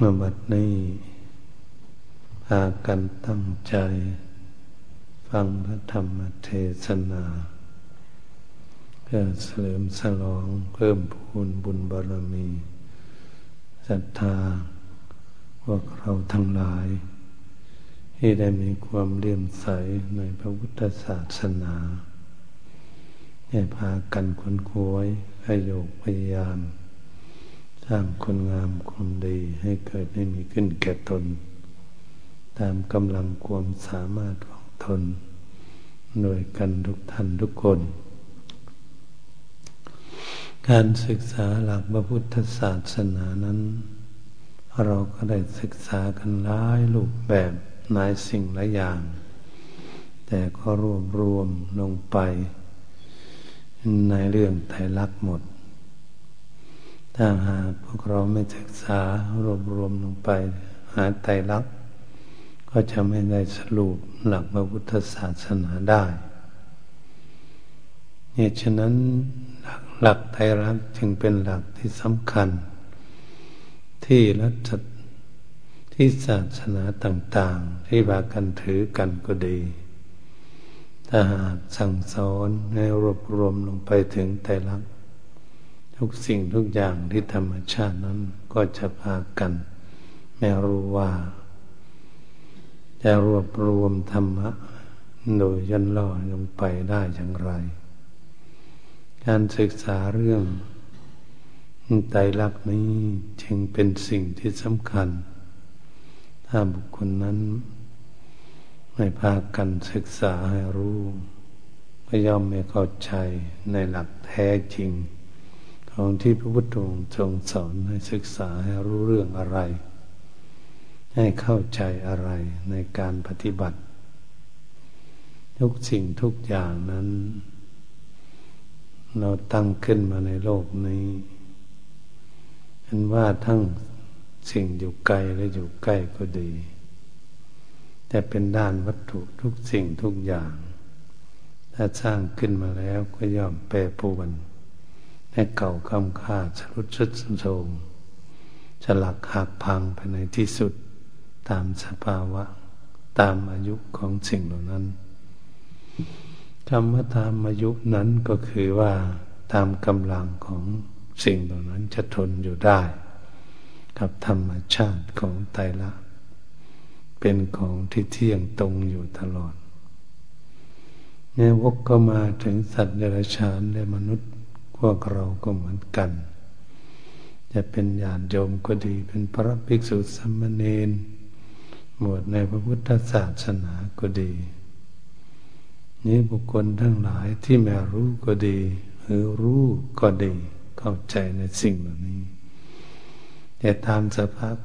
มาบัดนี้พากันตั้งใจ ฟังพระธรรมเทศนา เพื่อเสริมสลองเพิ่มพูนบุญบารมีศรัทธาพวกเราทั้งหลาย ที่ได้มีความเลื่อมใสในพระพุทธศาสนาให้พากันคนควยขยโยกพยายาม ร้างคุณงามความดีให้เกิดให้มีขึ้นแก่ตน ตามกำลังความสามารถของตนโดยกันทุกท่านทุกคน การศึกษาหลักพระพุทธศาสนานั้น เราก็ได้ศึกษากันหลายรูปแบบหลายสิ่งหลายอย่าง แต่ก็รวบรวมลงไป ในเรื่องไตรลักษณ์หมด ถ้าหากพวกเราไม่ศึกษารวบรวมลงไป หาไตรลักษณ์ก็จะไม่ได้สรุปหลักพระพุทธศาสนาได้เหตุฉะนั้นหลักหลักไตรลักษณ์จึงเป็นหลักที่สำคัญ ที่รัฐที่ศาสนาต่าง ๆ ที่บากันถือกันก็ดี ถ้าหากสั่งสอนให้รวบรวมลงไปถึงไตรลักษณ์ ทุกสิ่งทุกอย่างที่ธรรมชาตินั้นก็จะพากัน ไม่รู้ว่า จะรวบรวมธรรมะ โดยยันล่อลงไปได้อย่างไร การศึกษาเรื่องไตรลักษณ์นี้จึงเป็นสิ่งที่สำคัญ ถ้าบุคคลนั้น ไม่พากันศึกษาให้รู้ก็ย่อมไม่เข้าใจในหลักแท้จริง ของที่พระพุทธองค์ทรงสอนให้ศึกษาให้รู้เรื่องอะไร ให้เข้าใจอะไรในการปฏิบัติ ทุกสิ่งทุกอย่างนั้น เราตั้งขึ้นมาในโลกนี้เห็นว่าทั้งสิ่งอยู่ไกลและอยู่ใกล้ก็ดี แต่เป็นด้านวัตถุทุกสิ่งทุกอย่าง ถ้าสร้างขึ้นมาแล้วก็ย่อมแปรปรวน ให้เก่าคำค่าชรุดชุดโทมจะหลักหักพังไปในที่สุดตามสภาวะ ตามอายุของสิ่งเหล่านั้นคำว่าตามอายุนั้นก็คือว่าตามกำลังของสิ่งเหล่านั้นจะทนอยู่ได้ กับธรรมชาติของไตรละเป็นของที่เที่ยงตรงอยู่ตลอดเนี่ยวกก็มาถึงสัตว์เดรัจฉานและมนุษย์ พวกเราก็เหมือนกัน จะเป็นญาติโยมก็ดี เป็นพระภิกษุสมณเณรหมวดในพระพุทธศาสนาก็ดี นี้บุคคลทั้งหลายที่ไม่รู้ก็ดี หรือรู้ก็ดี เข้าใจในสิ่งเหล่านี้แต่ตามสภาพ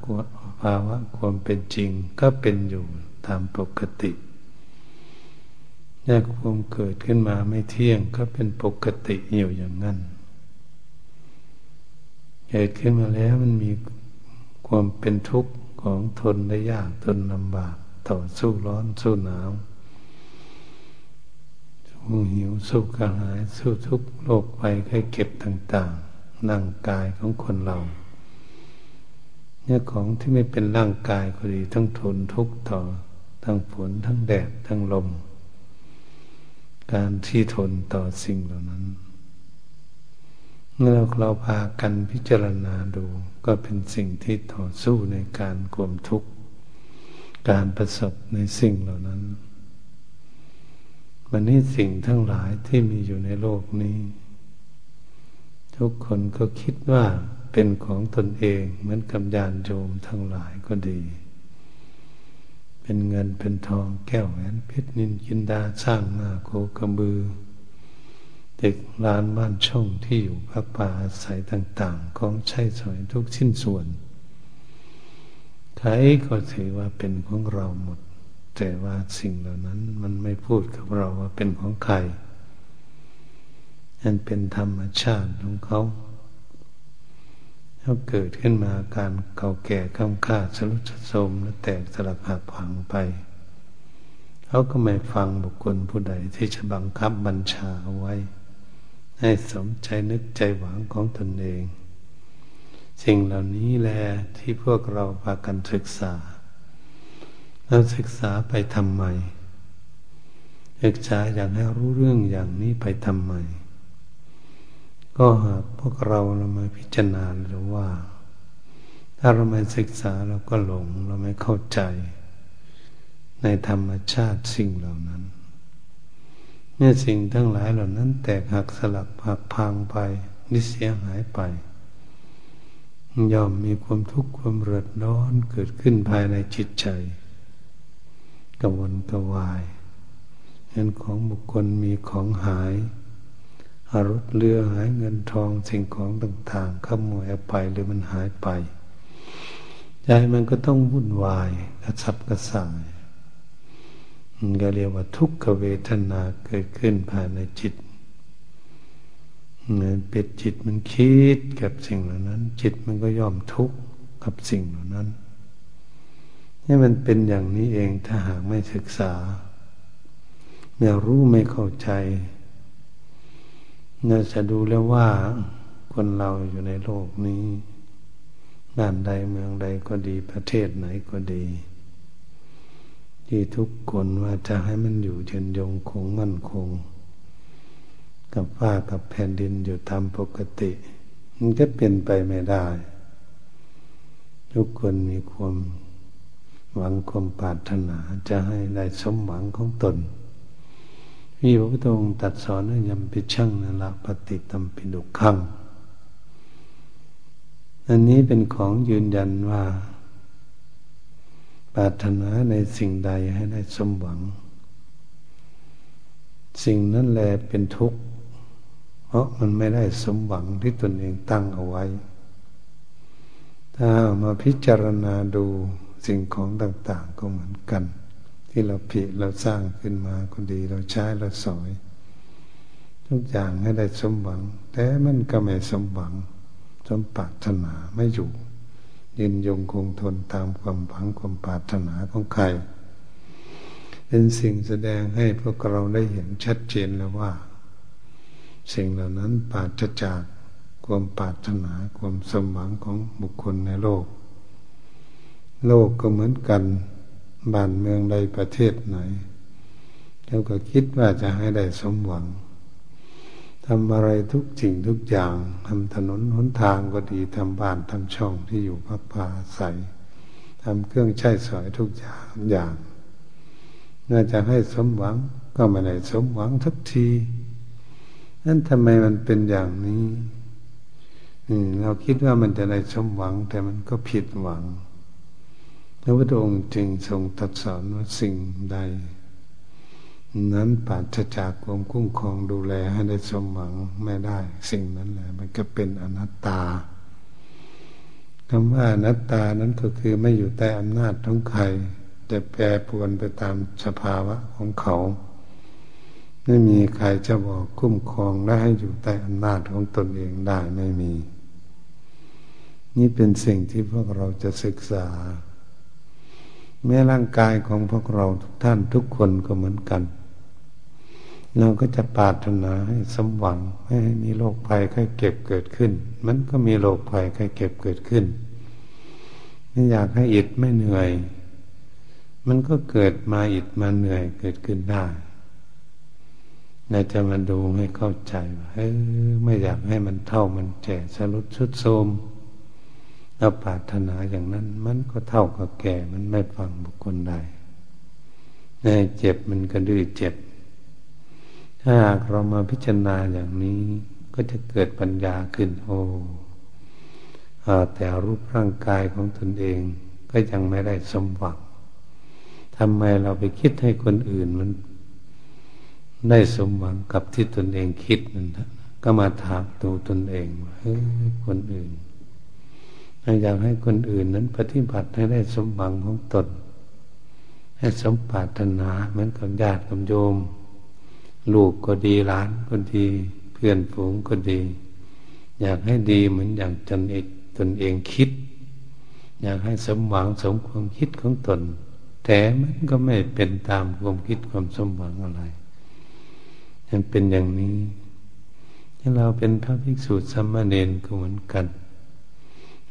ภาวะความเป็นจริงก็เป็นอยู่ตามปกติ แยกความเกิดขึ้นมาไม่เที่ยงก็เป็นปกติอยู่อย่างนั้นเกิดขึ้นมาแล้วมันมีความเป็นทุกข์ของทนได้ยากทนลำบาก ต่อสู้ร้อนสู้หนาวสู้หิวสู้กระหาย สู้ทุกโรคไปไข้เก็บต่างๆร่างกายของคนเราเนี่ยของที่ไม่เป็นร่างกายก็ดี ทั้งทนทุกข์ต่อ ทั้งฝนทั้งแดดทั้งลม การที่ทนต่อสิ่งเหล่านั้นเมื่อเราพากันพิจารณาดู ก็เป็นสิ่งที่ต่อสู้ในการกลมทุกข์ การประสบในสิ่งเหล่านั้น วันนี้สิ่งทั้งหลายที่มีอยู่ในโลกนี้ ทุกคนก็คิดว่าเป็นของตนเองเหมือนกับญาณโยมทั้งหลายก็ดี เป็นเงินเป็นทองแก้วแหวนเพชรนินกินดาสร้างมาโคกระบือตึกร้านบ้านช่องที่อยู่พักป่าอาศัยต่างๆ ของใช้สอยทุกชิ้นส่วนใครก็ถือว่าเป็นของเราหมด แต่ว่าสิ่งเหล่านั้นมันไม่พูดกับเราว่าเป็นของใครนั่นเป็นธรรมชาติของเขา เขาเกิดขึ้นมาการเก่าแก่คำค่าสรุปสมและแตกสลักหักพังไป เขาก็ไม่ฟังบุคคลผู้ใดที่จะบังคับบัญชาไว้ ให้สมใจนึกใจหวังของตนเอง สิ่งเหล่านี้แหละที่พวกเราพากันศึกษาเราศึกษาไปทำไมศึกษาอย่ากให้รู้เรื่องอย่างนี้ไปทำไม ก็หากพวกเราเรามาพิจารณาหรือว่า ถ้าเราไม่ศึกษาเราก็หลงเราไม่เข้าใจ ในธรรมชาติสิ่งเหล่านั้นเมื่อสิ่งทั้งหลายเหล่านั้น แตกหักสลักหักพังไปนิเสียหายไป ย่อมมีความทุกข์ความเรือดร้อนเกิดขึ้นภายในจิตใจกวนกวายเห็นของบุคคลมีของหาย อารถเรือหายเงินทองสิ่งของต่างๆขโมยเอาไปหรือมันหายไปใจมันก็ต้องวุ่นวายกระสับกระส่ายมันก็เรียกว่าทุกขเวทนาเกิดขึ้นภายในจิตเงินเป็ดจิตมันคิดกับสิ่งเหล่านั้น จิตมันก็ย่อมทุกข์กับสิ่งเหล่านั้นนี่มันเป็นอย่างนี้เองถ้าหากไม่ศึกษา ไม่รู้ไม่เข้าใจ เราจะดูแล้วว่าคนเราอยู่ในโลกนี้บ้านใดเมืองใดก็ดีประเทศไหนก็ดี ที่ทุกคนว่าจะให้มันอยู่เยืนยงคงมั่นคง กับฟ้ากับแผ่นดินอยู่ตามปกติ มันก็เป็นไปไม่ได้ ทุกคนมีความหวังความปรารถนาจะให้ได้สมหวังของตน มีพระพุทธองค์ตัดสอนยำปิช่างนละปฏิตัมปิดุขังอันนี้เป็นของยืนยันว่า ปรารถนาในสิ่งใดให้ได้สมหวัง สิ่งนั้นแหละเป็นทุกข์ เพราะมันไม่ได้สมหวังที่ตนเองตั้งเอาไว้ ถ้ามาพิจารณาดูสิ่งของต่าง ๆ ก็เหมือนกัน ที่เราผิเราสร้างขึ้นมาก็ดี เราใช้เราสอย ทุกอย่างให้ได้สมหวัง แต่มันก็ไม่สมหวัง สมปรารถนาไม่อยู่ยืนยงคงทนตามความหวังความปรารถนาของใคร เป็นสิ่งแสดงให้พวกเราได้เห็นชัดเจนแล้วว่า สิ่งเหล่านั้นปราศจากความปรารถนาความสมหวังของบุคคลในโลก โลกก็เหมือนกัน บ้านเมืองใดประเทศไหนเราก็คิดว่าจะให้ได้สมหวังทำอะไรทุกสิ่งทุกอย่างทำถนนหนทางก็ดีทำบ้านทำช่องที่อยู่พักผ้าใส่ทำเครื่องใช้สอยทุกอย่างอย่างน่าจะให้สมหวังก็ไม่ได้สมหวังทุกทีนั่นทำไมมันเป็นอย่างนี้เราคิดว่ามันจะได้สมหวัง แต่มันก็ผิดหวัง พระพุทธองค์จึงทรงตรัสสอนว่าสิ่งใด นั้นปราศจากความคุ้มครองดูแลให้ได้สมหวังไม่ได้ สิ่งนั้นแหละ มันก็เป็นอนัตตาคำว่าอนัตตานั้นก็คือไม่อยู่ใต้อำนาจของใครแต่แปรปรวนไปตามสภาวะของเขา ไม่มีใครจะบอกคุ้มครองและให้อยู่ใต้อำนาจของตนเองได้ไม่มี นี่เป็นสิ่งที่พวกเราจะศึกษา แม้ร่างกายของพวกเราทุกท่านทุกคนก็เหมือนกัน เราก็จะปรารถนาให้สมหวังให้มีโรคภัยไข้เก็บเกิดขึ้น มันก็มีโรคภัยไข้เก็บเกิดขึ้นไม่อยากให้อิดไม่เหนื่อย มันก็เกิดมาอิดมาเหนื่อยเกิดขึ้นได้เราจะมาดูให้เข้าใจว่าเออไม่อยากให้มันเท่ามันแก่สรุดชุดโทม เราปรารถนาอย่างนั้น มันก็เท่ากับแก่ มันไม่ฟังบุคคลใดในเจ็บมันก็ดื้อเจ็บ ถ้าหากเรามาพิจารณาอย่างนี้ ก็จะเกิดปัญญาขึ้น โอ้แต่รูปร่างกายของตนเอง ก็ยังไม่ได้สมหวังทำไมเราไปคิดให้คนอื่นมันได้สมหวังกับที่ตนเองคิดนั่นนะก็มาถามตัวตนเองว่าเฮ้ยคนอื่น อยากให้คนอื่นนั้นปฏิบัติให้ได้สมหวังของตน ให้สมปรารถนาเหมือนกับญาติกับโยม ลูกก็ดีหลานก็ดี เพื่อนฝูงก็ดี อยากให้ดีเหมือนอย่างตนเองตนเองคิด อยากให้สมหวังสมความคิดของตน แต่มันก็ไม่เป็นตามความคิดความสมหวังอะไรมันเป็นอย่างนี้ที่เราเป็นพระภิกษุสมณเณรก็เหมือนกัน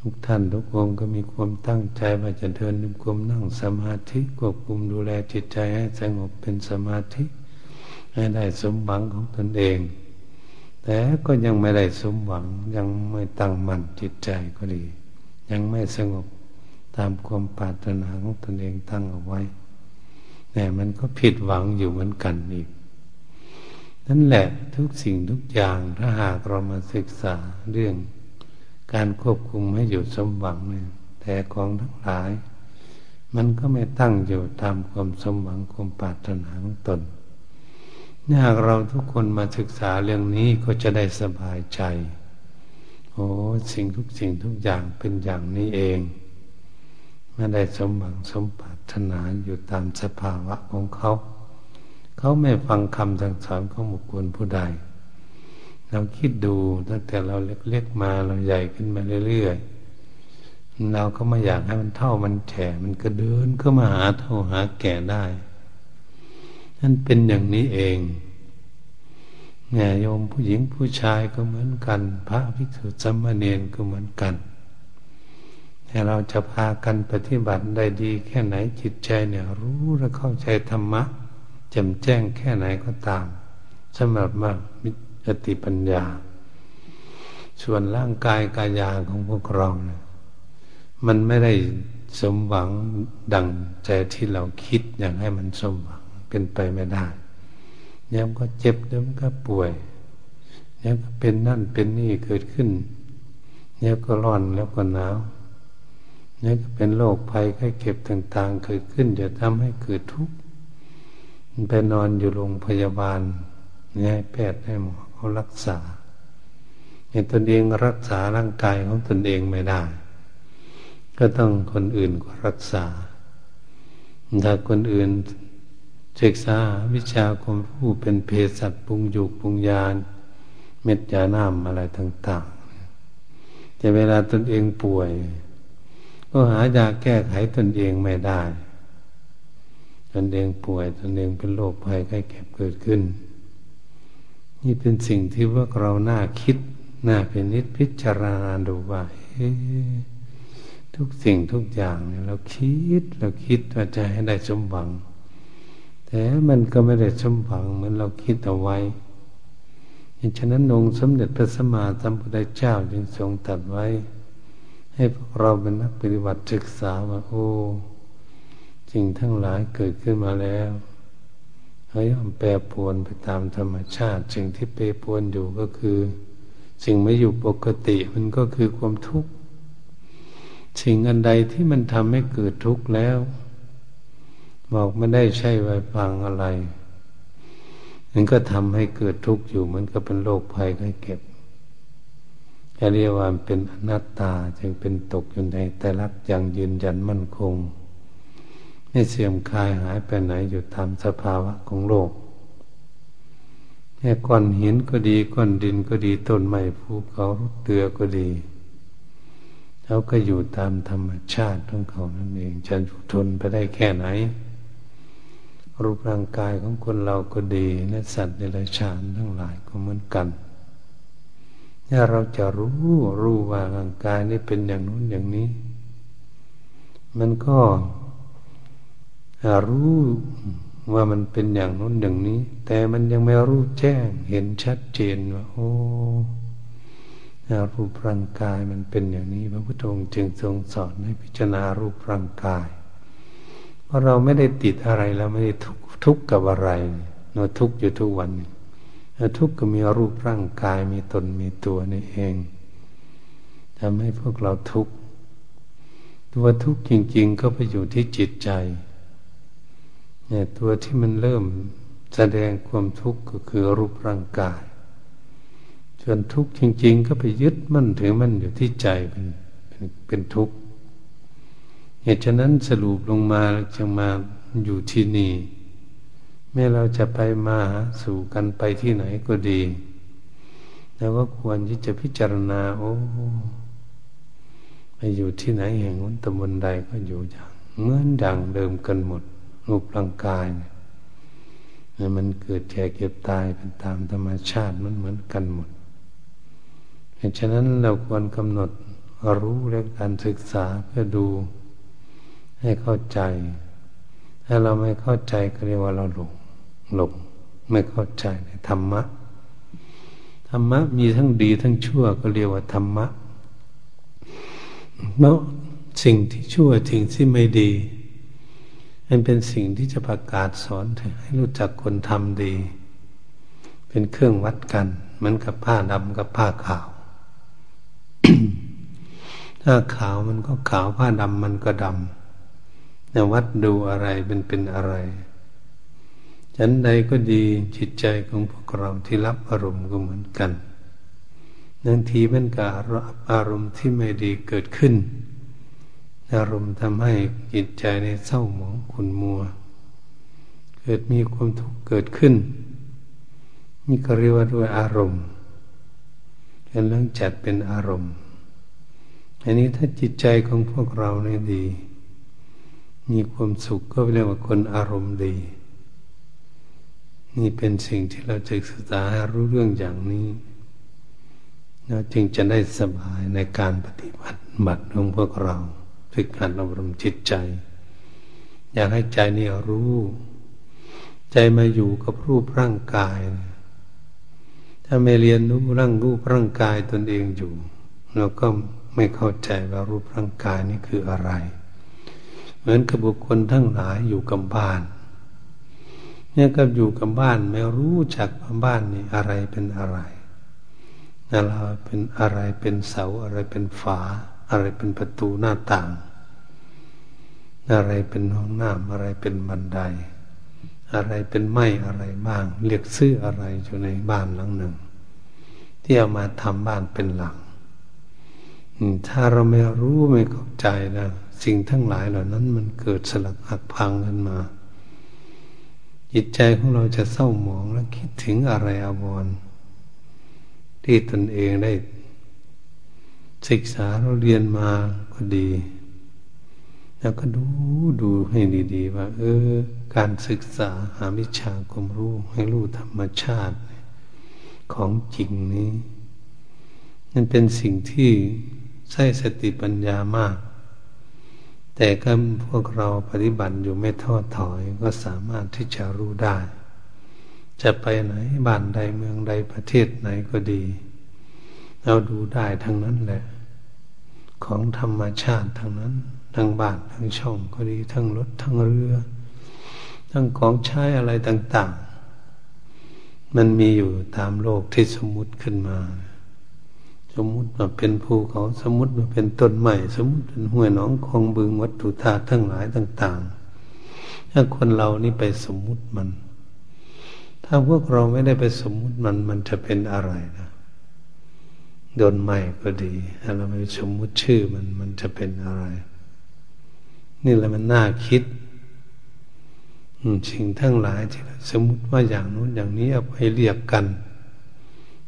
ทุกท่านทุกองก็มีความตั้งใจว่าจะเดินในความนั่งสมาธิควบคุมดูแลจิตใจให้สงบเป็นสมาธิ ให้ได้สมหวังของตนเอง แต่ก็ยังไม่ได้สมหวังยังไม่ตั้งมั่นจิตใจก็ดี ยังไม่สงบตามความปรารถนาของตนเองตั้งเอาไว้แต่มันก็ผิดหวังอยู่เหมือนกันอีกนั่นแหละทุกสิ่งทุกอย่างถ้าหากเรามาศึกษาเรื่อง การควบคุมให้อยู่สมหวังเนี่ยแต่ของทั้งหลาย มันก็ไม่ตั้งอยู่ตามความสมหวังความปรารถนาของตนถ้าหากเราทุกคนมาศึกษาเรื่องนี้ก็จะได้สบายใจ โอ้สิ่งทุกสิ่งทุกอย่างเป็นอย่างนี้เองไม่ได้สมหวังสมปรารถนาอยู่ตามสภาวะของเขา เขาไม่ฟังคำสั่งสอนของบุคคลผู้ใด เราคิดดูตั้งแต่เราเล็กๆมาเราใหญ่ขึ้นมาเรื่อยๆเราก็ไม่อยากให้มันเท่ามันแฉมันก็เดินก็มาหาเท่าหาแก่ได้นั่นเป็นอย่างนี้เองแง่โยมผู้หญิงผู้ชายก็เหมือนกัน พระภิกษุสมณีนก็เหมือนกันแต่เราจะพากันปฏิบัติได้ดีแค่ไหนจิตใจเนี่ย รู้และเข้าใจธรรมะจำแจ้งแค่ไหนก็ตามสำหรับมา มิติปัญญา ส่วนร่างกายกายาของพวกเราเนี่ยมันไม่ได้สมหวังดังใจที่เราคิดอยากให้มันสมหวังเป็นไปไม่ได้ย้ำก็เจ็บย้ำก็ป่วยย้ำก็เป็นนั่นเป็นนี่เกิดขึ้นย้ำก็ร้อนแล้วก็หนาวย้ำก็เป็นโรคภัยไข้เก็บต่าง ๆ เกิดขึ้นจะทำให้เกิดทุกข์ไปนอนอยู่โรงพยาบาลเนี่ยแพทย์ให้หมอ เขารักษาเห็นตนเองรักษาร่างกายของตนเองไม่ได้ ก็ต้องคนอื่นก็รักษา ถ้าคนอื่นศึกษาวิชาความรู้เป็นเภสัชปรุงยุกปรุงยานเม็ดยาน้ำอะไรต่างๆแต่เวลาตนเองป่วย ก็หายาแก้ไขตนเองไม่ได้ ตนเองป่วย ตนเองเป็นโรคภัยไข้เก็บเกิดขึ้น นี่เป็นสิ่งที่พวกเราน่าคิดน่าเป็นนิดพิจารณาดูว่าทุกสิ่งทุกอย่างเนี่ยเราคิดเราคิดว่าจะให้ได้สมหวัง แต่มันก็ไม่ได้สมหวังเหมือนเราคิดเอาไว้ยฉะนั้นองค์สมเด็จพระสัมมาสัมพุทธเจ้าจึงทรงตัดไว้ ให้พวกเราเป็นนักปฏิบัติศึกษาว่าโอ้สิ่งทั้งหลายเกิดขึ้นมาแล้ว เขาย่อมแปรปวนไปตามธรรมชาติ สิ่งที่แปรปวนอยู่ก็คือ สิ่งไม่อยู่ปกติมันก็คือความทุกข์สิ่งอันใดที่มันทำให้เกิดทุกข์แล้ว บอกไม่ได้ใช่ไว้ฟังอะไรมันก็ทำให้เกิดทุกข์อยู่เหมือนกับเป็นโรคภัยไข้เก็บเรียกว่าเป็นอนัตตาจึงเป็นตกอยู่ในแต่ลักอย่างยืนยันมั่นคง ไม่เสื่อมคลายหายไปไหนอยู่ตามสภาวะของโลกแค่ก้อนหินก็ดีก้อนดินก็ดีต้นไม้ภูเขาเตือก็ดีเขาก็อยู่ตามธรรมชาติของเขานั่นเองจะทนไปได้แค่ไหน รูปร่างกายของคนเราก็ดีและสัตว์ในราชานทั้งหลายก็เหมือนกันถ้าเราจะรู้รู้ว่าร่างกายนี้เป็นอย่างนู้นอย่างนี้ มันก็ รู้ว่ามันเป็นอย่างนู้นอย่างนี้ แต่มันยังไม่รู้แจ้ง เห็นชัดเจนว่าโอ้รูปร่างกายมันเป็นอย่างนี้ พระพุทธองค์จึงทรงสอนให้พิจารณารูปร่างกาย เพราะเราไม่ได้ติดอะไรแล้วไม่ได้ทุกทุกกับอะไรเราทุกอยู่ทุกวันทุกก็มีรูปร่างกายมีตนมีตัวนี่เองทำให้พวกเราทุกตัวทุกจริง ๆ ก็ไปอยู่ที่จิตใจ เนี่ยตัวที่มันเริ่มแสดงความทุกข์ก็คือรูปร่างกายส่วนทุกข์จริง ๆ ก็ไปยึดมั่นถือมั่นอยู่ที่ใจเป็นเป็นเป็นทุกข์เหตุฉะนั้นสรุปลงมาจึงมาอยู่ที่นี่แม้เราจะไปมาสู่กันไปที่ไหนก็ดีแล้วก็ควรที่จะพิจารณาโอ้ไปอยู่ที่ไหนแห่งนั้นตำบลใดก็อยู่อย่างเหมือนดังเดิมกันหมด รูปร่างกายเนี่ยมันเกิดแก่เก็บตายเป็นตามธรรมชาติมันเหมือนกันหมดเฉะนั้นเราควรกำหนดรู้และการศึกษาเพื่อดูให้เข้าใจ ถ้าเราไม่เข้าใจก็เรียกว่าเราหลงหลงไม่เข้าใจในธรรมะ ธรรมะมีทั้งดีทั้งชั่วก็เรียกว่าธรรมะเนาะสิ่งที่ชั่วสิ่งที่ไม่ดี มันเป็นสิ่งที่จะประกาศสอนให้รู้จักคนทำดี เป็นเครื่องวัดกันเหมือนกับผ้าดำกับผ้าขาว ถ้าขาวมันก็ขาวผ้าดำมันก็ดำแต่วัดดูอะไรเป็นเป็นอะไรฉันใดก็ดีจิตใจของพวกเราที่รับอารมณ์ก็เหมือนกันบางทีมันก็อารมณ์ที่ไม่ดีเกิดขึ้น อารมณ์ทำให้จิตใจในเศร้าหมองขุ่นมัว เกิดมีความทุกข์เกิดขึ้น นี่ก็เรียกว่าด้วยอารมณ์เป็นเรื่องจัดเป็นอารมณ์ อันนี้ถ้าจิตใจของพวกเราเนี่ยดี มีความสุขก็เรียกว่าคนอารมณ์ดี นี่เป็นสิ่งที่เราจะศึกษารู้เรื่องอย่างนี้เราจึงจะได้สบายในการปฏิบัติบัตรของพวกเรา ด้วยการอบรมจิตใจ อยากให้ใจนี่รู้ ใจมาอยู่กับรูปร่างกาย ถ้าไม่เรียนรู้ร่างรูปร่างกายตนเองอยู่ เราก็ไม่เข้าใจว่ารูปร่างกายนี่คืออะไร เหมือนกับบุคคลทั้งหลายอยู่กับบ้านเนี่ยกับอยู่กับบ้านไม่รู้จักบ้านนี่อะไรเป็นอะไรอะไรเป็นอะไรเป็นเสาอะไรเป็นฝา อะไรเป็นประตูหน้าต่าง อะไรเป็นห้องน้ำอะไรเป็นบันได อะไรเป็นไม้อะไรบ้าง เรียกซื้ออะไรอยู่ในบ้านหลังหนึ่ง ที่เอามาทำบ้านเป็นหลังถ้าเราไม่รู้ไม่เข้าใจนะสิ่งทั้งหลายเหล่านั้นมันเกิดสลักหักพังขึ้นมา จิตใจของเราจะเศร้าหมองและคิดถึงอะไรอาวรณ์ที่ตนเองได้ ศึกษาเราเรียนมาก็ดี แล้วก็ดูดูให้ดี ๆ ว่า เออ การศึกษาหาวิชาความรู้ให้รู้ธรรมชาติ ของจริงนี้นั่นเป็นสิ่งที่ใช้สติปัญญามาก แต่ก็พวกเราปฏิบัติอยู่ไม่ท้อถอยก็สามารถที่จะรู้ได้ จะไปไหนบ้านใดเมืองใดประเทศไหนก็ดี เราดูได้ทั้งนั้นแหละ ของธรรมชาติทั้งนั้น ทั้งบ้านทั้งช่องก็ดี ทั้งรถทั้งเรือ ทั้งของใช้อะไรต่าง ๆ มันมีอยู่ตามโลกที่สมมุติขึ้นมา สมมุติว่าเป็นภูเขาสมมุติว่าเป็นต้นไม้สมมุติเป็นห้วยหนองคลองบึงวัตถุธาตุทั้งหลายต่าง ๆ ถ้าคนเรานี่ไปสมมุติมัน ถ้าพวกเราไม่ได้ไปสมมุติมันมันจะเป็นอะไรนะ โดนใหม่ก็ดีถ้าเราไม่สมมุติชื่อมันมันจะเป็นอะไร นี่แหละมันน่าคิดสิ่งทั้งหลายที่สมมุติว่าอย่างนู้นอย่างนี้เอาไปเรียกกัน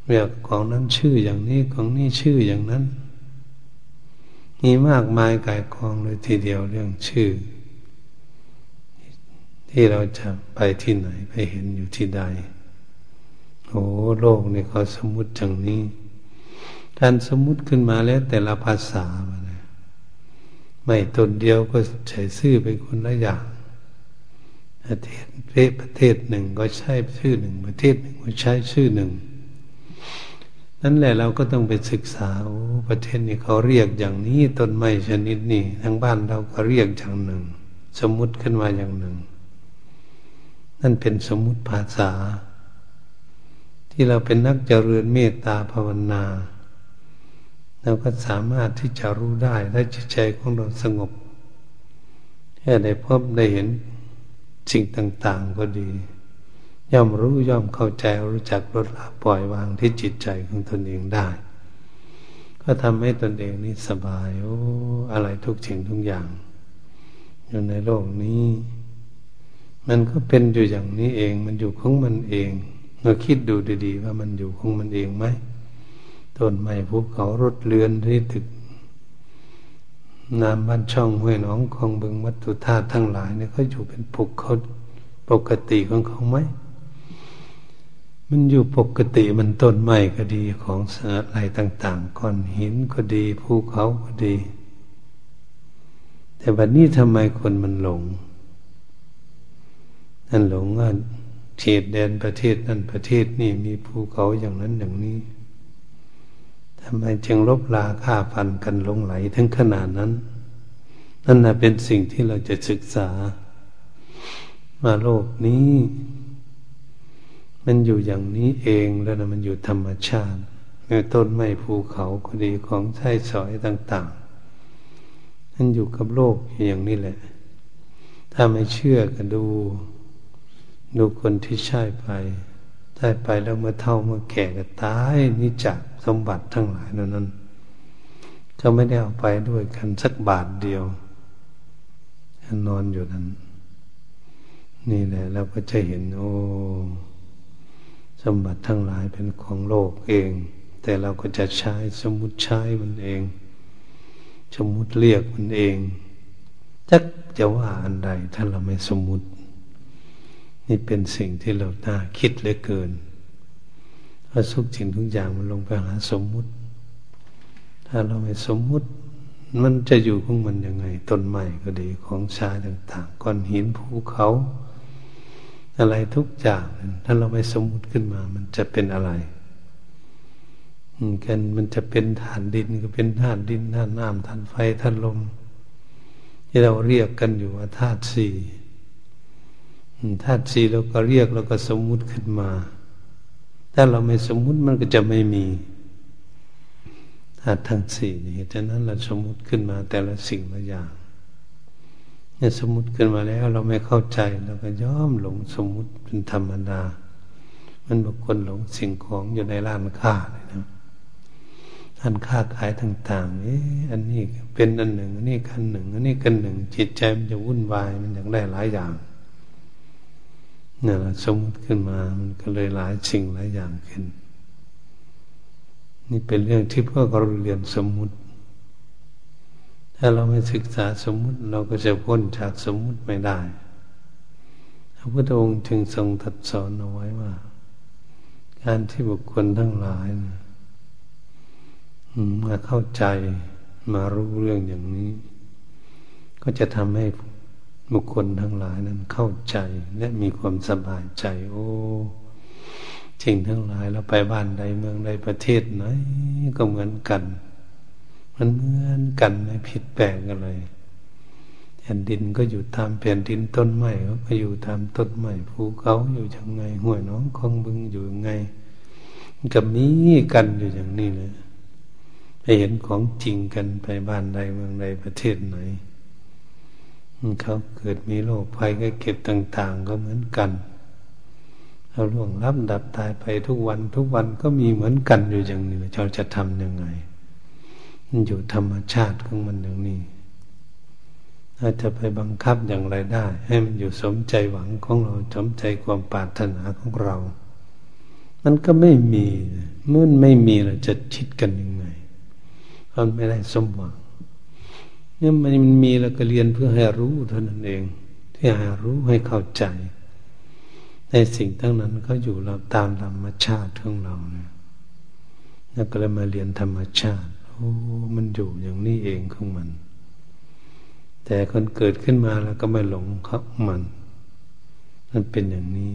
เรียกของนั้นชื่ออย่างนี้ของนี้ชื่ออย่างนั้น มีมากมายกายกองเลยทีเดียวเรื่องชื่อ ที่เราจะไปที่ไหนไปเห็นอยู่ที่ใดโอ้โลกนี่เขาสมมุติอย่างนี้ การสมมุติขึ้นมาแล้วแต่ละภาษาไม่ตนเดียวก็ใช้ชื่อเป็นคนละอย่างประเทศประเทศหนึ่งก็ใช้ชื่อหนึ่ง ประเทศหนึ่งก็ใช้ชื่อหนึ่ง นั่นแหละเราก็ต้องไปศึกษาโอ้ประเทศนี้เขาเรียกอย่างนี้ต้นไม้ชนิดนี้ทางบ้านเราก็เรียกอย่างหนึ่ง สมมุติขึ้นมาอย่างหนึ่ง นั่นเป็นสมมุติภาษา ที่เราเป็นนักเจริญเมตตาภาวนา เราก็สามารถที่จะรู้ได้ถ้าจิตใจของเราสงบแค่ได้พบได้เห็นสิ่งต่าง ๆ ก็ดี ย่อมรู้ย่อมเข้าใจรู้จักลดละปล่อยวางที่จิตใจของตนเองได้ ก็ทำให้ตนเองนี่สบายโอ้อะไรทุกสิ่งทุกอย่าง อยู่ในโลกนี้ มันก็เป็นอยู่อย่างนี้เอง มันอยู่ของมันเอง เราคิดดูดี ๆ ว่ามันอยู่ของมันเองไหม ต้นไม้ภูเขารถเรือนที่ตึกน้ำบ้านช่องห้วยหนองคลองบึงวัตถุธาตุทั้งหลายเนี่ยเขาอยู่เป็นปกเขาปกติของเขาไหมมันอยู่ปกติมันต้นไม้ก็ดีของอะไรต่าง ๆ ก้อนหินก็ดีภูเขาก็ดี แต่วันนี้ทำไมคนมันหลงนั่นหลงว่าเขตแดนประเทศนั่นประเทศนี่มีภูเขาอย่างนั้นอย่างนี้ ทำไมจึงลบลาฆ่าฟันกันลงไหลถึงขนาดนั้น นั่นนะเป็นสิ่งที่เราจะศึกษา มาโลกนี้ มันอยู่อย่างนี้เองแล้วนะมันอยู่ธรรมชาติในต้นไม้ภูเขาก็ดีของใช้สอยต่าง ๆ นั่นอยู่กับโลกอย่างนี้แหละ ถ้าไม่เชื่อก็ดู ดูคนที่ใช่ไป ได้ไปแล้วเมื่อเท่าเมื่อแก่ก็ตายนี่จากสมบัติทั้งหลายนั้น ก็ไม่ได้เอาไปด้วยกันสักบาทเดียวนอนอยู่นั้น นี่แหละเราก็จะเห็นโอ้สมบัติทั้งหลายเป็นของโลกเอง แต่เราก็จะใช้สมมุติใช้มันเอง สมมุติเรียกมันเองจักจะว่าอันใดถ้าเราไม่สมมุติ นี่เป็นสิ่งที่เราน่าคิดเหลือเกินว่าทุกสิ่งทุกอย่างมันลงไปหาสมมุติ ถ้าเราไม่สมมุติ มันจะอยู่ของมันยังไง ต้นไม้ก็ดีของชาต่างๆก้อนหินภูเขา อะไรทุกอย่าง ถ้าเราไม่สมมุติขึ้นมา มันจะเป็นอะไรกันมันจะเป็นธาตุดินก็เป็นธาตุดินธาตุน้ำธาตุไฟธาตุลม ที่เราเรียกกันอยู่ว่าธาตุสี่ ธาตุสี่เราก็เรียกเราก็สมมุติขึ้นมา ถ้าเราไม่สมมุติมันก็จะไม่มีธาตุทั้งสี่นี่ฉะนั้นเราสมมุติขึ้นมาแต่ละสิ่งละอย่างเนี่ยสมมุติขึ้นมาแล้ว เราไม่เข้าใจเราก็ย้อมหลงสมมุติเป็นธรรมดา มันบุคคลหลงสิ่งของอยู่ในร้านค้าเลยนะร้านค้าขายต่างๆนี่อันนี้เป็นอันหนึ่ง อันนี้กันหนึ่ง อันนี้กันหนึ่ง จิตใจมันจะวุ่นวายมันอยากได้หลายอย่าง เนี่ยสมมติขึ้นมามันก็เลยหลายสิ่งหลายอย่างขึ้น นี่เป็นเรื่องที่พวกเราเรียนสมมุติ ถ้าเราไม่ศึกษาสมมุติเราก็จะพ้นจากสมมุติไม่ได้พระพุทธองค์จึงทรงตรัสสอนเอาไว้ว่า การที่บุคคลทั้งหลายนะมาเข้าใจมารู้เรื่องอย่างนี้ ก็จะทำให้ บุคคลทั้งหลายนั้นเข้าใจและมีความสบายใจ โอ้สิ่งทั้งหลายเราไปบ้านใดเมืองใดประเทศไหนก็เหมือนกัน มันเหมือนกันไม่ผิดแปลกกันเลยแผ่นดินก็อยู่ตามแผ่นดินต้นไม้ก็อยู่ตามต้นไม้ภูเขาอยู่ยังไงห้วยน้องคลองบึงอยู่ยังไง กับนี้กันอยู่อย่างนี้เลยไปเห็นของจริงกันไปบ้านใดเมืองใดประเทศไหน เขาเกิดมีโรคภัยก็เก็บต่าง ๆ ก็เหมือนกันเราล่วงรับดับตายไปทุกวันทุกวันก็มีเหมือนกันอยู่อย่างนี้เราจะทำยังไง มันอยู่ธรรมชาติของมันอย่างนี้ถ้าจะไปบังคับอย่างไรได้ ให้มันอยู่สมใจหวังของเราสมใจความปรารถนาของเรา มันก็ไม่มีเมื่อไม่มีเราจะคิดกันยังไงมันไม่ได้สมหวัง เนี่ยมันมีเราก็เรียนเพื่อให้รู้เท่านั้นเองที่ให้รู้ให้เข้าใจ ในสิ่งทั้งนั้นก็อยู่เราตามธรรมชาติของเราเนี่ยแล้วก็เลยมาเรียนธรรมชาติโอ้มันอยู่อย่างนี้เองของมัน แต่คนเกิดขึ้นมาแล้วก็ไม่หลงเขามัน มันเป็นอย่างนี้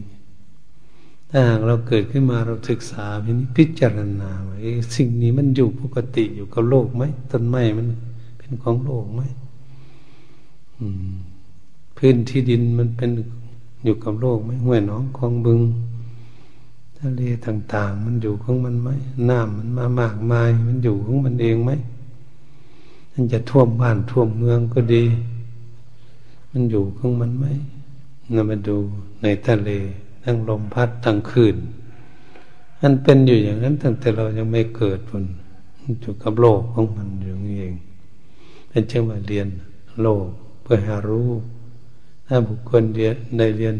ถ้าหากเราเกิดขึ้นมาเราศึกษาพิจารณาว่าสิ่งนี้มันอยู่ปกติอยู่กับโลกไหมต้นไม้มัน เป็นของโลกไหมพื้นที่ดินมันเป็นอยู่กับโลกไหมห้วยน้องคลองบึงทะเลต่าง ๆ มันอยู่ของมันไหมน้ำมันมามากมาย มันอยู่ของมันเองไหมมันจะท่วมบ้านท่วมเมืองก็ดี มันอยู่ของมันไหมนำมาดูในทะเลทั้งลมพัดทั้งคืนมันเป็นอยู่อย่างนั้นตั้งแต่เรายังไม่เกิดมันอยู่กับโลกของมัน เป็นเช่นว่าเรียนโลกเพื่อหารู้ ถ้าบุคคลเรียนได้เรียน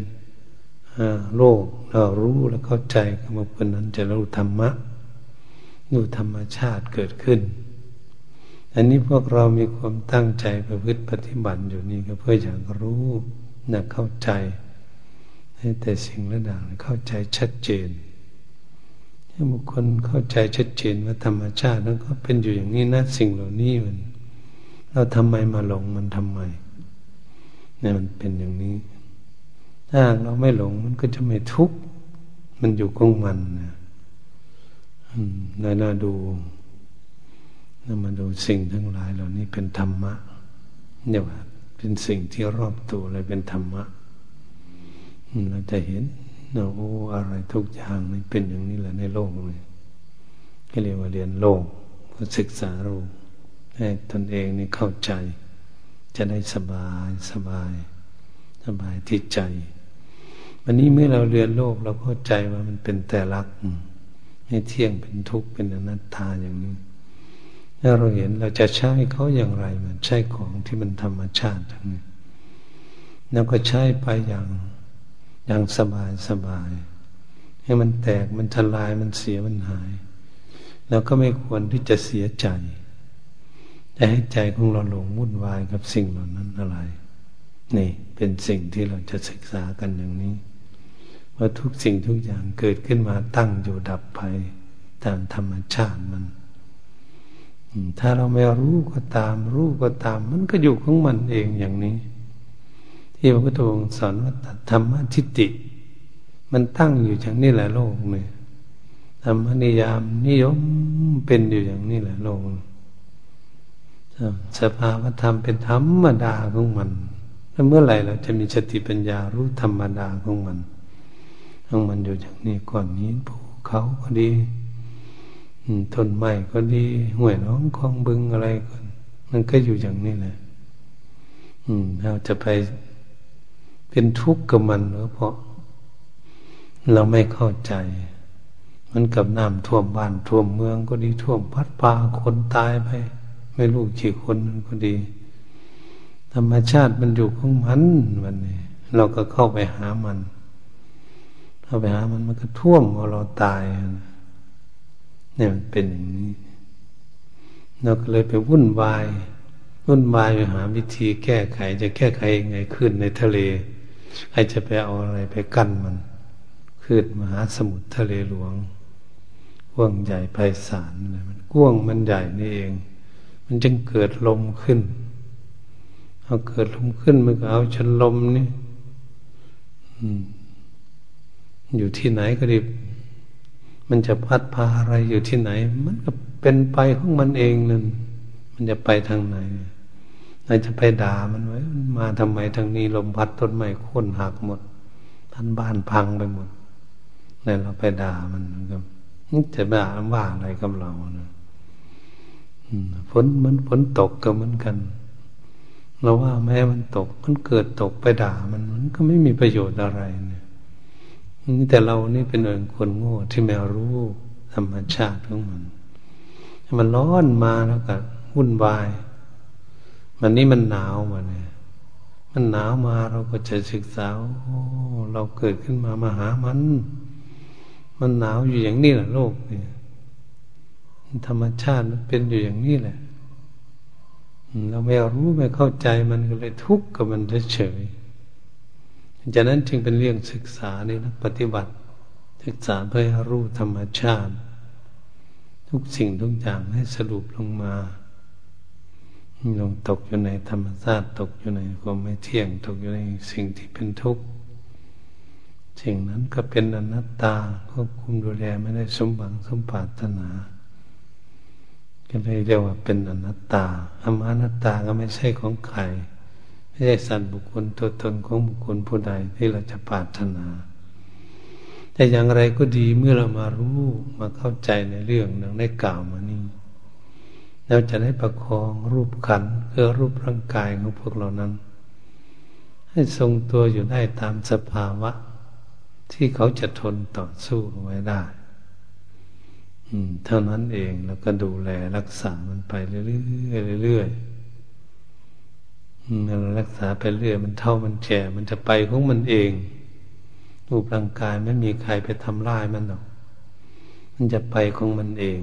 โลกเรารู้แล้วเข้าใจกับบุคคลนั้นจะรู้ธรรมะรู้ธรรมชาติเกิดขึ้น อันนี้พวกเรามีความตั้งใจประพฤติปฏิบัติอยู่นี่ก็เพื่ออยากรู้อยากเข้าใจให้แต่สิ่งระดับเข้าใจชัดเจนให้บุคคลเข้าใจชัดเจนว่าธรรมชาตินั้นก็เป็นอยู่อย่างนี้นะสิ่งเหล่านี้มัน เราทำไมมาหลงมันทำไมเนี่ยมันเป็นอย่างนี้ ถ้าเราไม่หลงมันก็จะไม่ทุกข์มันอยู่ของมันนะน่าดูน่ามาดูสิ่งทั้งหลายเหล่านี้เป็นธรรมะเนี่ยว่าเป็นสิ่งที่รอบตัวเลยเป็นธรรมะเราจะเห็นนะโอ้อะไรทุกอย่างนี่เป็นอย่างนี้แหละในโลกเลยก็เรียกว่าเรียนโลกศึกษาโลก ให้ตนเองนี่เข้าใจ จะได้สบายสบาย สบายที่ใจ วันนี้เมื่อเราเรียนโลกเราเข้าใจว่ามันเป็นแต่ลักให้เที่ยงเป็นทุกข์เป็นอนัตตาอย่างนี้ถ้าเราเห็นเราจะใช้เขาอย่างไร มันใช้ของที่มันธรรมชาติทั้งนี้แล้วก็ใช้ไปอย่างอย่างสบายสบาย ให้มันแตกมันทลายมันเสียมันหาย แล้วก็ไม่ควรที่จะเสียใจ จะให้ใจของเราหลงวุ่นวายกับสิ่งเหล่านั้นอะไร นี่เป็นสิ่งที่เราจะศึกษากันอย่างนี้ ว่าทุกสิ่งทุกอย่างเกิดขึ้นมาตั้งอยู่ดับไปตามธรรมชาติมัน ถ้าเราไม่รู้ก็ตาม รู้ก็ตาม มันก็อยู่ของมันเองอย่างนี้ ที่พระพุทธองค์สอนว่าธรรมทิฏฐิมันตั้งอยู่อย่างนี้แหละโลกเนี่ยธรรมนิยามนิยมเป็นอยู่อย่างนี้แหละโลก สภาวธรรมเป็นธรรมดาของมันแล้วเมื่อไหร่เราจะมีสติปัญญารู้ธรรมดาของมันของมันอยู่อย่างนี้ก่อนนี้ภูเขาก็ดีต้นไม้ก็ดีห้วยน้องคลองบึงอะไรก็มันก็อยู่อย่างนี้แหละเราจะไปเป็นทุกข์กับมันหรือเพราะ เราไม่เข้าใจ มันกับน้ำท่วมบ้านท่วมเมืองก็ดีท่วมพัดพาคนตายไป ไม่รู้กี่คนมันก็ดี ธรรมชาติมันอยู่ของมันวันนี้ เราก็เข้าไปหามัน เข้าไปหามันมันก็ท่วมเอาเราตายเนี่ยมันเป็นอย่างนี้ เราก็เลยไปวุ่นวายวุ่นวายไปหาวิธีแก้ไข จะแก้ไขยังไงขึ้นในทะเลใครจะไปเอาอะไรไปกั้นมันคืดมหาสมุทรทะเลหลวงกว้างใหญ่ไพศาลอะไรมันกว้างมันใหญ่นี่เอง มันจึงเกิดลมขึ้น เอาเกิดลมขึ้นมันก็เอาชนลมนี่อยู่ที่ไหนก็ดีมันจะพัดพาอะไรอยู่ที่ไหน มันก็เป็นไปของมันเองนั่นมันจะไปทางไหนเราจะไปด่ามันไว้มาทำไมทางนี้ลมพัดต้นไม้โค่นหักหมดท่านบ้านพังไปหมดเนี่ยเราไปด่ามันก็จะด่าว่าอะไรกับเรานะ ฝนมันฝนตกก็เหมือนกันเราว่าแม้มันตกมันเกิดตกไปด่ามันมันก็ไม่มีประโยชน์อะไรเนี่ยแต่เรานี่เป็นเองคนโง่ที่ไม่รู้ธรรมชาติของมัน มันร้อนมาแล้วก็วุ่นวายวันนี้มันหนาวมาเนี่ย มันหนาวมาเราก็จะศึกษาโอ้เราเกิดขึ้นมามาหามัน มันหนาวอยู่อย่างนี้แหละโลกเนี่ย ธรรมชาติมันเป็นอยู่อย่างนี้แหละ เราไม่รู้ไม่เข้าใจมันก็เลยทุกข์กับมันเฉยๆจากนั้นจึงเป็นเรื่องศึกษาในนักปฏิบัติ ศึกษาเพื่อรู้ธรรมชาติ ทุกสิ่งทุกอย่างให้สรุปลงมาลงตกอยู่ในธรรมชาติตกอยู่ในความไม่เที่ยง ตกอยู่ในสิ่งที่เป็นทุกข์สิ่งนั้นก็เป็นอนัตตาควบคุมดูแลไม่ได้สมบังสมปรารถนา ก็เลยเรียกว่าเป็นอนัตตาอมานัตตาก็ไม่ใช่ของใคร ไม่ใช่สัตว์บุคคลตัวตนของบุคคลผู้ใดที่เราจะปรารถนา แต่อย่างไรก็ดีเมื่อเรามารู้มาเข้าใจในเรื่องนังได้กล่าวมานี้เราจะได้ประคองรูปขันคือรูปร่างกายของพวกเรานั้น ให้ทรงตัวอยู่ได้ตามสภาวะ ที่เขาจะทนต่อสู้ไว้ได้ เท่านั้นเองแล้วก็ดูแลรักษามันไปเรื่อยๆเรื่อยๆมันรักษาไปเรื่อย มันเท่ามันแก่มันจะไปของมันเองรูปร่างกายไม่มีใครไปทำร้ายมันหรอก มันจะไปของมันเอง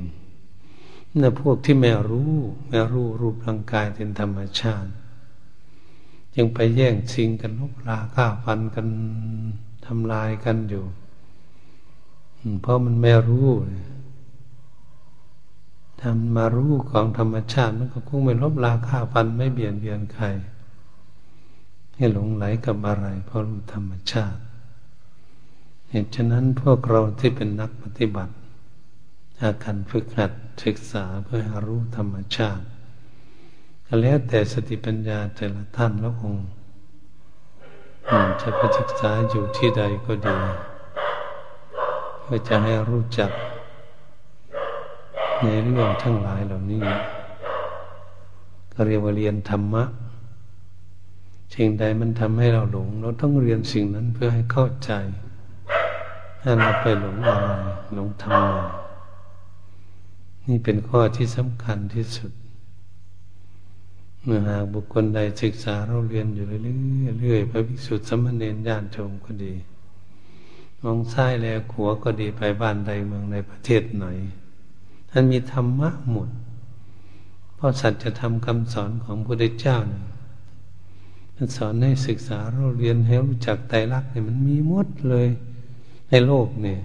นี่พวกที่ไม่รู้ไม่รู้รูปร่างกายเป็นธรรมชาติ ยังไปแย่งชิงกันลุกลาฆ่าฟันกันทำลายกันอยู่เพราะมันไม่รู้ ทำมารู้ของธรรมชาติมันก็คงไม่ลบลาฆ่าฟันไม่เบียดเบียนใคร ให้หลงไหลกับอะไรเพราะรู้ธรรมชาติ เหตุฉะนั้นพวกเราที่เป็นนักปฏิบัติอาการฝึกหัดศึกษาเพื่อรู้ธรรมชาติก็แล้วแต่สติปัญญาแต่ละท่านแล้วองค์จะไปศึกษาอยู่ที่ใดก็ดีเพื่อจะให้รู้จัก ในเรื่องทั้งหลายเหล่านี้ก็เรียกว่าเรียนธรรมะสิ่งใดมันทำให้เราหลง เราต้องเรียนสิ่งนั้นเพื่อให้เข้าใจถ้าเราไปหลงอะไรหลงธรรมนี่เป็นข้อที่สำคัญที่สุด เมื่อหากบุคคลใดศึกษาเราเรียนอยู่เรื่อยๆพระภิกษุสมณเณรญาติโยมก็ดี มองซ้ายแลขวาก็ดีไปบ้านใดเมืองในประเทศไหน ท่านมีธรรมะหมด เพราะสัจธรรมคำสอนของพระพุทธเจ้าเนี่ยมันสอนให้ศึกษาเราเรียนให้รู้จักไตรลักษณ์เนี่ยมันมีหมดเลยในโลกเนี่ย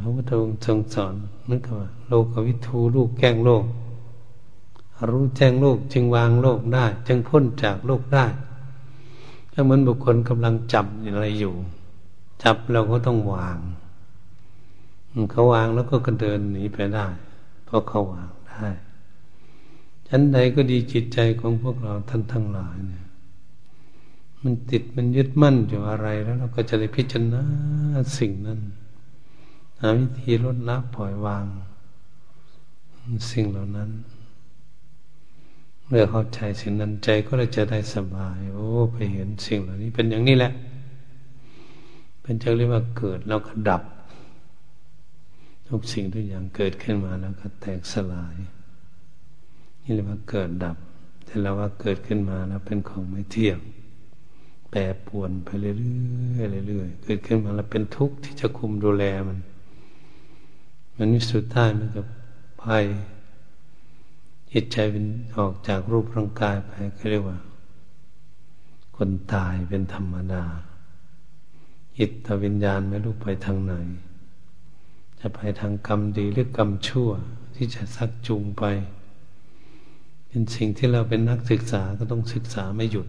พระพุทธองค์ทรงสอนนึกว่าโลกวิทูลูกแก้งโลก รู้แจ้งโลกจึงวางโลกได้ จึงพ้นจากโลกได้ก็เหมือนบุคคลกำลังจับอะไรอยู่ จับเราก็ต้องวาง เขาวางแล้วก็กระเดินหนีไปได้ เพราะเขาวางได้ชั้นใดก็ดีจิตใจของพวกเราท่านทั้งหลายเนี่ยมันติดมันยึดมั่นอยู่อะไรแล้วเราก็จะได้พิจารณาสิ่งนั้นหาวิธีลดละปล่อยวาง สิ่งเหล่านั้นเมื่อเข้าใจสิ่งนั้นใจก็จะได้สบาย โอ้ ไปเห็นสิ่งเหล่านี้ เป็นอย่างนี้แหละ เป็นจะเรียกว่าเกิดแล้วก็ดับ ทุกสิ่งทุกอย่างเกิดขึ้นมาแล้วก็แตกสลาย นี่เรียกว่าเกิดดับ แต่เราว่าเกิดขึ้นมาแล้วเป็นของไม่เที่ยงแปรปวนไปเรื่อยๆเรื่อยๆเกิดขึ้นมาแล้วเป็นทุกข์ที่จะคุมดูแลมัน มันวิสุดท้ายมันกับภัยจิตใจเป็นออกจากรูปร่างกายไปก็เรียกว่า คนตายเป็นธรรมดาจิตวิญญาณไม่รู้ไปทางไหน จะไปทางกรรมดีหรือกรรมชั่ว ที่จะซักจูงไป เป็นสิ่งที่เราเป็นนักศึกษาก็ต้องศึกษาไม่หยุด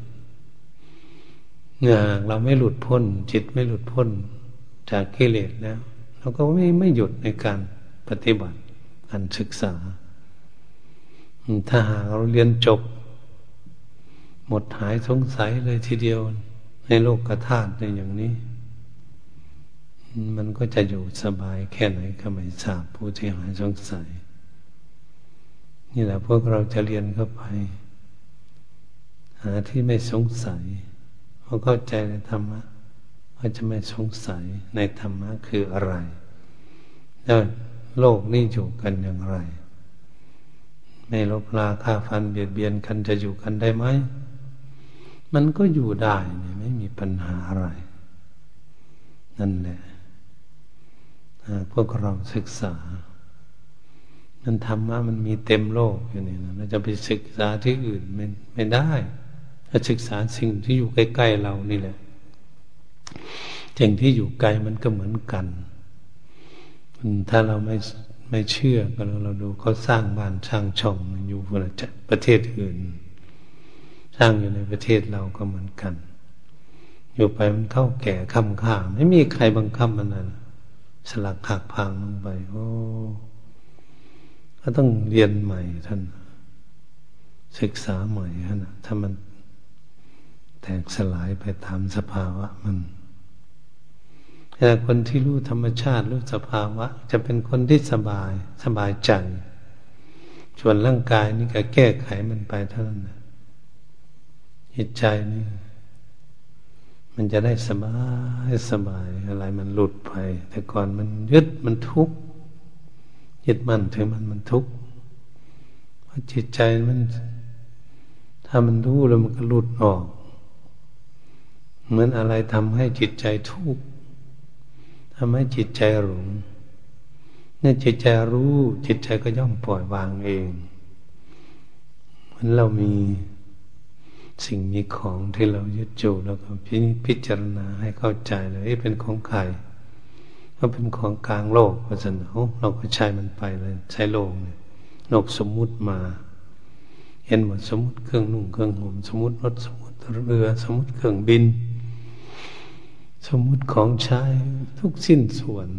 เนื่อเราไม่หลุดพ้น จิตไม่หลุดพ้นจากกิเลสแล้วเราก็ไม่ไม่หยุดในการปฏิบัติการศึกษา ถ้าหากเราเรียนจบ หมดหายสงสัยเลยทีเดียว ในโลกกระธาตุในอย่างนี้ มันก็จะอยู่สบายแค่ไหนก็ไม่ทราบผู้ที่หายสงสัย นี่แหละพวกเราจะเรียนเข้าไป หาที่ไม่สงสัยเพราะเข้าใจในธรรมะว่าจะไม่สงสัยในธรรมะคืออะไรแล้วโลกนี้อยู่กันอย่างไร ไม่ลบลาฆ่าฟันเบียดเบียนกันจะอยู่กันได้ไหมมันก็อยู่ได้ไม่มีปัญหาอะไร นั่นแหละ พวกเราศึกษามันธรรมะมันมีเต็มโลกอยู่นี่นะเราจะไปศึกษาที่อื่นไม่ไม่ได้ถ้าศึกษาสิ่งที่อยู่ใกล้ ๆ เรานี่แหละสิ่งที่อยู่ไกลมันก็เหมือนกันถ้าเราไม่ไม่เชื่อก็เราดูเขาสร้างบ้านสร้างช่องอยู่ประเทศอื่น สร้างอยู่ในประเทศเราก็เหมือนกัน อยู่ไปมันเข้าแก่คำข้าไม่มีใครบังคับมันนะ สลักหักพังลงไป โอ้ก็ต้องเรียนใหม่ท่าน ศึกษาใหม่ท่านถ้ามันแตกสลายไปตามสภาวะมันแต่คนที่รู้ธรรมชาติรู้สภาวะ จะเป็นคนที่สบายสบายใจส่วนร่างกายนี่ก็แก้ไขมันไปเท่านั้นจิตใจนี่ มันจะได้สบายสบายอะไรมันหลุดไป แต่ก่อนมันยึดมันทุกข์ยึดมันถึงมันมันทุกข์จิตใจมัน ถ้ามันรู้แล้วมันก็หลุดออก เหมือนอะไรทำให้จิตใจทุกข์ทำให้จิตใจหลงเนี่ยจิตใจรู้ จิตใจก็ย่อมปล่อยวางเอง เหมือนเรามี สิ่งมีของที่เรายึดจูแล้วก็พิพจารณาให้เข้าใจเลยเป็นของใครก็เป็นของกลางโลกพระฉะนั้นเราก็ใช้มันไปเลยใช้โลกเนี่ยโลกสมมุติมา เห็นหมดสมมติเครื่องนุ่งเครื่องห่มสมมติรถสมมติเรือ สมมติเครื่องบิน สมมติของใช้ทุกสิ้นส่วน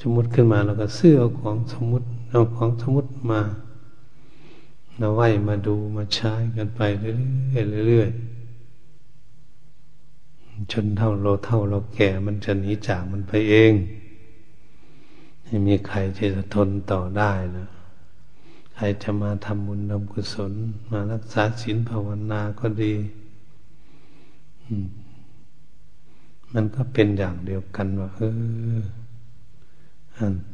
สมมติขึ้นมาแล้วก็เสื้อของสมมติเอาของสมมติมา เราไหวมาดูมาใช้กันไปเรื่อยๆเรื่อยจนเท่าเราเท่าเราแก่มันจะหนีจากมันไปเองไม่มีใครจะทนต่อได้นะใครจะมาทำบุญทำกุศล มารักษาศีลภาวนาก็ดี มันก็เป็นอย่างเดียวกันว่าเออ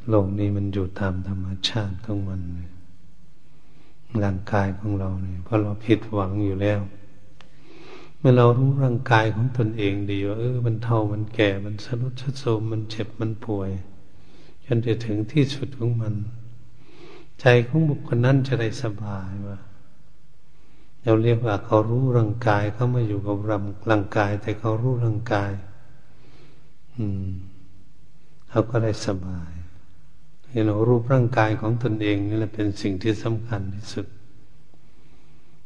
โลกนี้มันอยู่ตามธรรมชาติของมันเลย ร่างกายของเราเนี่ยเพราะเราผิดหวังอยู่แล้ว เมื่อเรารู้ร่างกายของตนเองดีว่าเออมันเท่ามันแก่มันสรุดสะโสมมันเจ็บมันป่วยจนจะถึงที่สุดของมัน ใจของบุคคลนั้นจะได้สบายว่าเราเรียกว่าเขารู้ร่างกายเขาไม่อยู่กับร่างกาย แต่เขารู้ร่างกาย อืมเขาก็ได้สบาย เห็นรูปร่างกายของตนเองนี่แหละเป็นสิ่งที่สำคัญที่สุด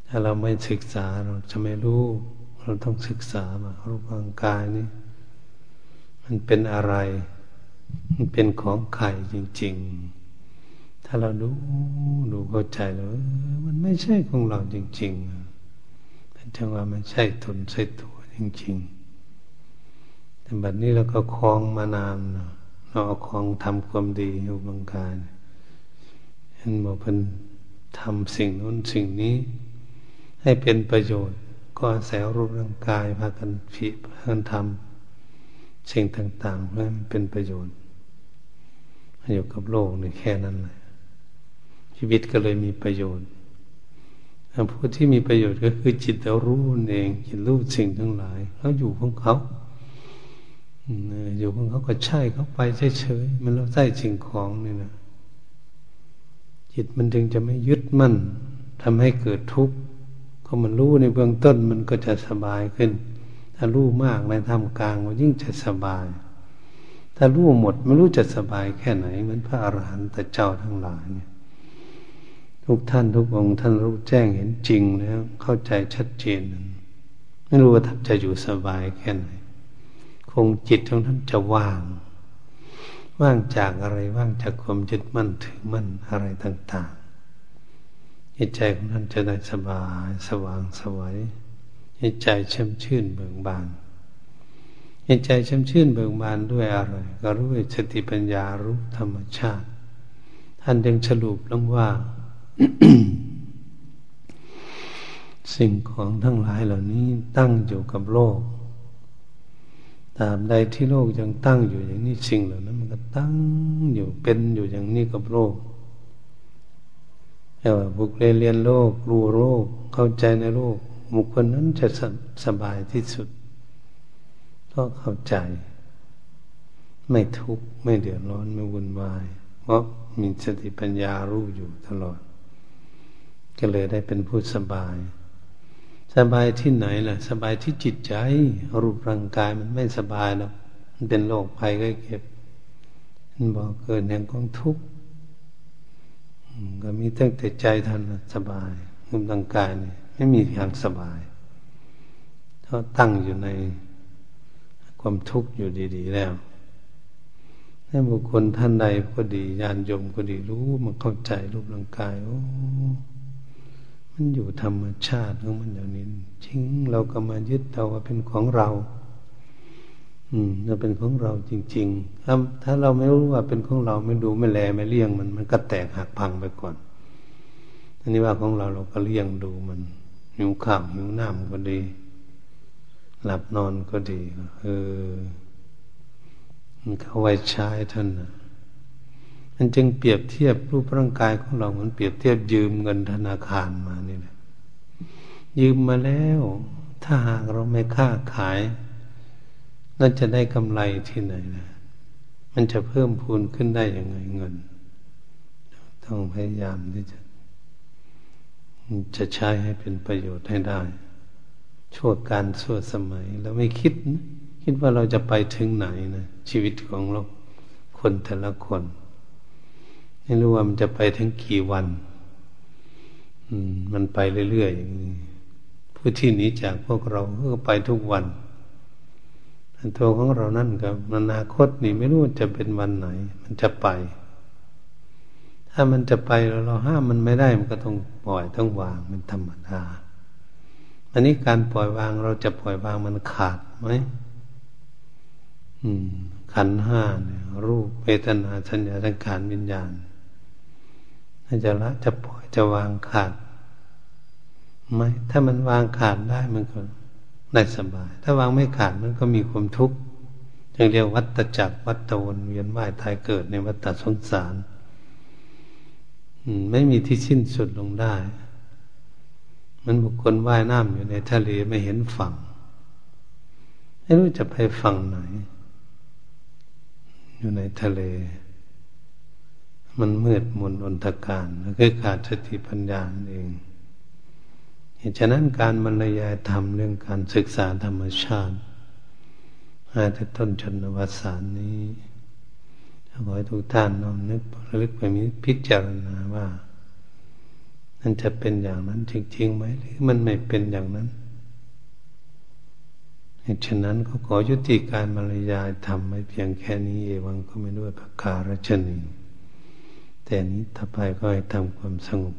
ถ้าเราไม่ศึกษาเราจะไม่รู้ เราต้องศึกษามารูปร่างกายนี้มันเป็นอะไร มันเป็นของไข่จริง ๆ ถ้าเราดูดูเข้าใจแล้วมันไม่ใช่ของเราจริงๆแต่จังว่ามันใช่ตนใช่ตัวจริง ๆ แต่บัดนี้เราก็คลองมานานเนาะ เราเอาของทำความดีอยู่บางการเห็นบอกเป็นทำสิ่งนู้นสิ่งนี้ ให้เป็นประโยชน์ ก็อาศัยรูปร่างกายพากันผิพากันทำสิ่งต่างๆเพื่อมันเป็นประโยชน์อยู่กับโลกนี่แค่นั้นเลยชีวิตก็เลยมีประโยชน์ผู้ที่มีประโยชน์ก็คือจิตรารู้เองจิตรู้สิ่งทั้งหลายเขาอยู่ของเขา อยู่ของเขาก็ใช่เขาไปเฉยๆมันเราใส่สิ่งของนี่นะจิตมันจึงจะไม่ยึดมั่นทำให้เกิดทุกข์ก็มันรู้ในเบื้องต้นมันก็จะสบายขึ้น ถ้ารู้มากในธรรมกลางมันยิ่งจะสบาย ถ้ารู้หมดไม่รู้จะสบายแค่ไหนเหมือนพระอรหันต์แต่เจ้าทั้งหลายเนี่ยทุกท่านทุกองค์ท่านรู้แจ้งเห็นจริงแล้วเข้าใจชัดเจน ไม่รู้ว่าท่านจะอยู่สบายแค่ไหน คงจิตของท่านจะว่าง ว่างจากอะไรว่างจากความยึดมั่นถือมั่นอะไรต่างๆจิตใจของท่านจะได้สบายสว่างสวยจิตใจช่ำชื่นเบิกบานจิตใจช่ำชื่นเบิกบานด้วยอะไรก็รู้สติปัญญารู้ธรรมชาติ ท่านจึงสรุปลงว่า สิ่งของทั้งหลายเหล่านี้ตั้งอยู่กับโลก ตามใดที่โลกยังตั้งอยู่อย่างนี้สิ่งเหล่านั้น มันก็ตั้งอยู่เป็นอยู่อย่างนี้กับโลกแต่ว่าบุคคลเรียนโลกรู้โลกเข้าใจในโลกบุคคลนั้นจะสบายที่สุดเพราะเข้าใจ ไม่ทุกข์ไม่เดือดร้อนไม่วุ่นวาย เพราะมีสติปัญญารู้อยู่ตลอด ก็เลยได้เป็นผู้สบาย สบายที่ไหนล่ะ สบายที่จิตใจ รูปร่างกายมันไม่สบายหรอกมันเป็นโรคภัยก็เก็บ มันบอกเกิดแห่งของทุกข์ก็มีตั้งแต่ใจท่านสบายรูปร่างกายนี่ไม่มีทางสบายเขาะตั้งอยู่ในความทุกข์อยู่ดี ๆ แล้วถ้าบุคคลท่านใดก็ดีญาณยมก็ดีรู้มันเข้าใจรูปร่างกายโอ้ มันอยู่ธรรมชาติของมันอย่างนี้จริงเราก็มายึดเอาว่าเป็นของเรา อืมเราเป็นของเราจริงๆถ้าถ้าเราไม่รู้ว่าเป็นของเราไม่ดูไม่แลไม่เลี้ยงมันมันก็แตกหักพังไปก่อนอันนี้ว่าของเราเราก็เลี้ยงดูมันหิวข้าวหิวน้ำก็ดี หลับนอนก็ดี เออมันเขาไว้ใช้ท่านนะ มันจึงเปรียบเทียบรูปร่างกายของเราเหมือนเปรียบเทียบยืมเงินธนาคารมานี่แหละยืมมาแล้ว ถ้าหากเราไม่ค้าขายเราจะได้กำไรที่ไหนนะมันจะเพิ่มพูนขึ้นได้อยังไงเงิน ต้องพยายามที่จะ จะใช้ให้เป็นประโยชน์ให้ได้ ชั่วการชั่วสมัยเราไม่คิดนะคิดว่าเราจะไปถึงไหนนะชีวิตของเราคนแต่ละคน ไม่รู้ว่ามันจะไปถึงกี่วัน มันไปเรื่อยๆอย่างนี้ผู้ที่หนีจากพวกเราก็ไปทุกวันตัวของเรานั่นกับอนาคตนี่ไม่รู้จะเป็นวันไหน มันจะไป ถ้ามันจะไปเราเราห้ามมันไม่ได้มันก็ต้องปล่อยต้องวางเป็นธรรมดา อันนี้การปล่อยวางเราจะปล่อยวางมันขาดไหมขันห้าเนี่ยรูปเวทนาสัญญาสังขารวิญญาณ จะละจะปล่อยจะวางขาดไหมถ้ามันวางขาดได้มันก็ได้สบาย ถ้าวางไม่ขาดมันก็มีความทุกข์จึงเรียกวัฏจักรวัฏวนเวียนว่ายตายเกิดในวัฏสงสารไม่มีที่สิ้นสุดลงได้ มันบุคคลว่ายน้ำอยู่ในทะเลไม่เห็นฝั่ง ไม่รู้จะไปฝั่งไหน อยู่ในทะเล มันมืดมนอนตการแล้วก็ขาดสติปัญญาเองเหตุฉะนั้นการบรรยายธรรมเรื่องการศึกษาธรรมชาติอาจะต้นชนวสานนี้ขอให้ทุกท่านน้อมนึกระลึกไปมีพิจารณาว่านั่นจะเป็นอย่างนั้นจริงๆไหมหรือมันไม่เป็นอย่างนั้นเหตุฉะนั้นก็ขอยุติการบรรยายธรรมไว้เพียงแค่นี้เอวังก็ไม่ด้วยประการชนี แต่นี้ถ้าไปก็ให้ทำความสงบ